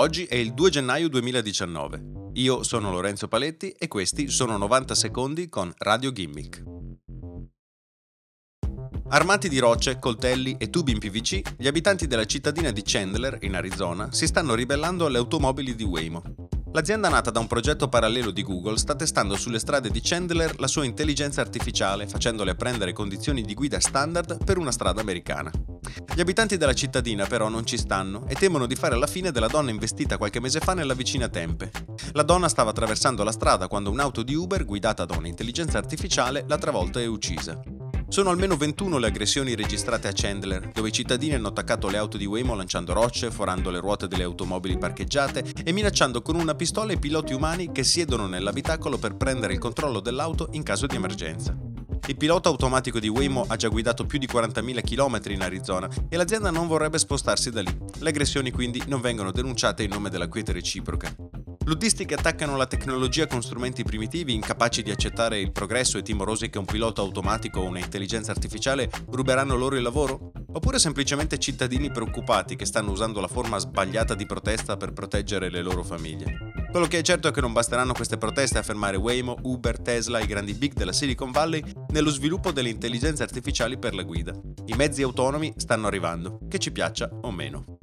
Oggi è il 2 gennaio 2019. Io sono Lorenzo Paletti e questi sono 90 secondi con Radio Gimmick. Armati di rocce, coltelli e tubi in PVC, gli abitanti della cittadina di Chandler, in Arizona, si stanno ribellando alle automobili di Waymo. L'azienda nata da un progetto parallelo di Google sta testando sulle strade di Chandler la sua intelligenza artificiale, facendole apprendere condizioni di guida standard per una strada americana. Gli abitanti della cittadina però non ci stanno e temono di fare la fine della donna investita qualche mese fa nella vicina Tempe. La donna stava attraversando la strada quando un'auto di Uber guidata da un'intelligenza artificiale l'ha travolta e uccisa. Sono almeno 21 le aggressioni registrate a Chandler, dove i cittadini hanno attaccato le auto di Waymo lanciando rocce, forando le ruote delle automobili parcheggiate e minacciando con una pistola i piloti umani che siedono nell'abitacolo per prendere il controllo dell'auto in caso di emergenza. Il pilota automatico di Waymo ha già guidato più di 40.000 km in Arizona e l'azienda non vorrebbe spostarsi da lì. Le aggressioni quindi non vengono denunciate in nome della quiete reciproca. Luddisti che attaccano la tecnologia con strumenti primitivi, incapaci di accettare il progresso e timorosi che un pilota automatico o un'intelligenza artificiale ruberanno loro il lavoro? Oppure semplicemente cittadini preoccupati che stanno usando la forma sbagliata di protesta per proteggere le loro famiglie? Quello che è certo è che non basteranno queste proteste a fermare Waymo, Uber, Tesla, i grandi big della Silicon Valley nello sviluppo delle intelligenze artificiali per la guida. I mezzi autonomi stanno arrivando, che ci piaccia o meno.